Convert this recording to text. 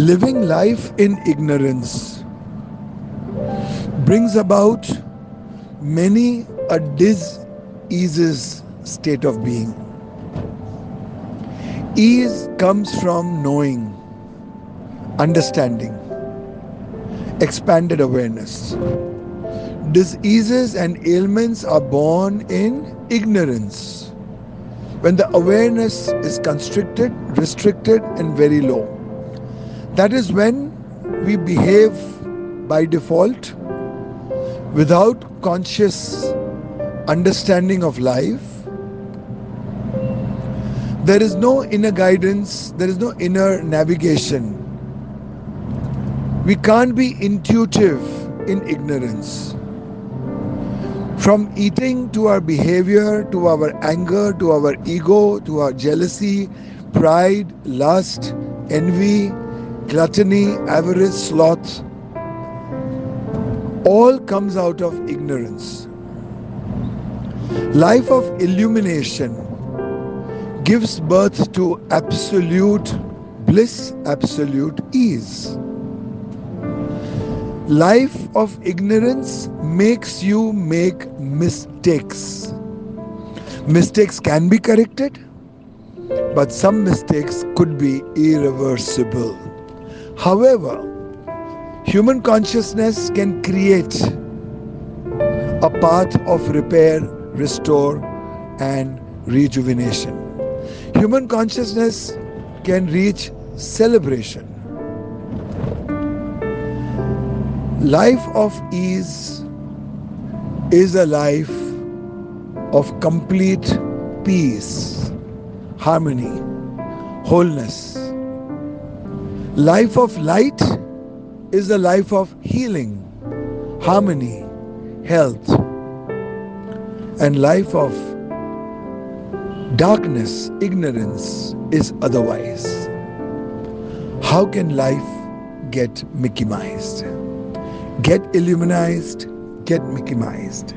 Living life in ignorance brings about many a dis-eases state of being. Ease comes from knowing, understanding, expanded awareness. Diseases and ailments are born in ignorance when the awareness is constricted, restricted, and very low. That is when we behave by default without conscious understanding of life. There is no inner guidance, there is no inner navigation. We can't be intuitive in ignorance. From eating to our behavior, to our anger, to our ego, to our jealousy, pride, lust, envy, gluttony, avarice, sloth, all comes out of ignorance. Life of illumination gives birth to absolute bliss, absolute ease. Life of ignorance makes you make mistakes. Mistakes can be corrected, but some mistakes could be irreversible. However, human consciousness can create a path of repair, restore, and rejuvenation. Human consciousness can reach celebration. Life of ease is a life of complete peace, harmony, wholeness. Life of light is the life of healing, harmony, health, and life of darkness, ignorance is otherwise. How can life get Mickey-mized? Get illuminized, get Mickey-mized.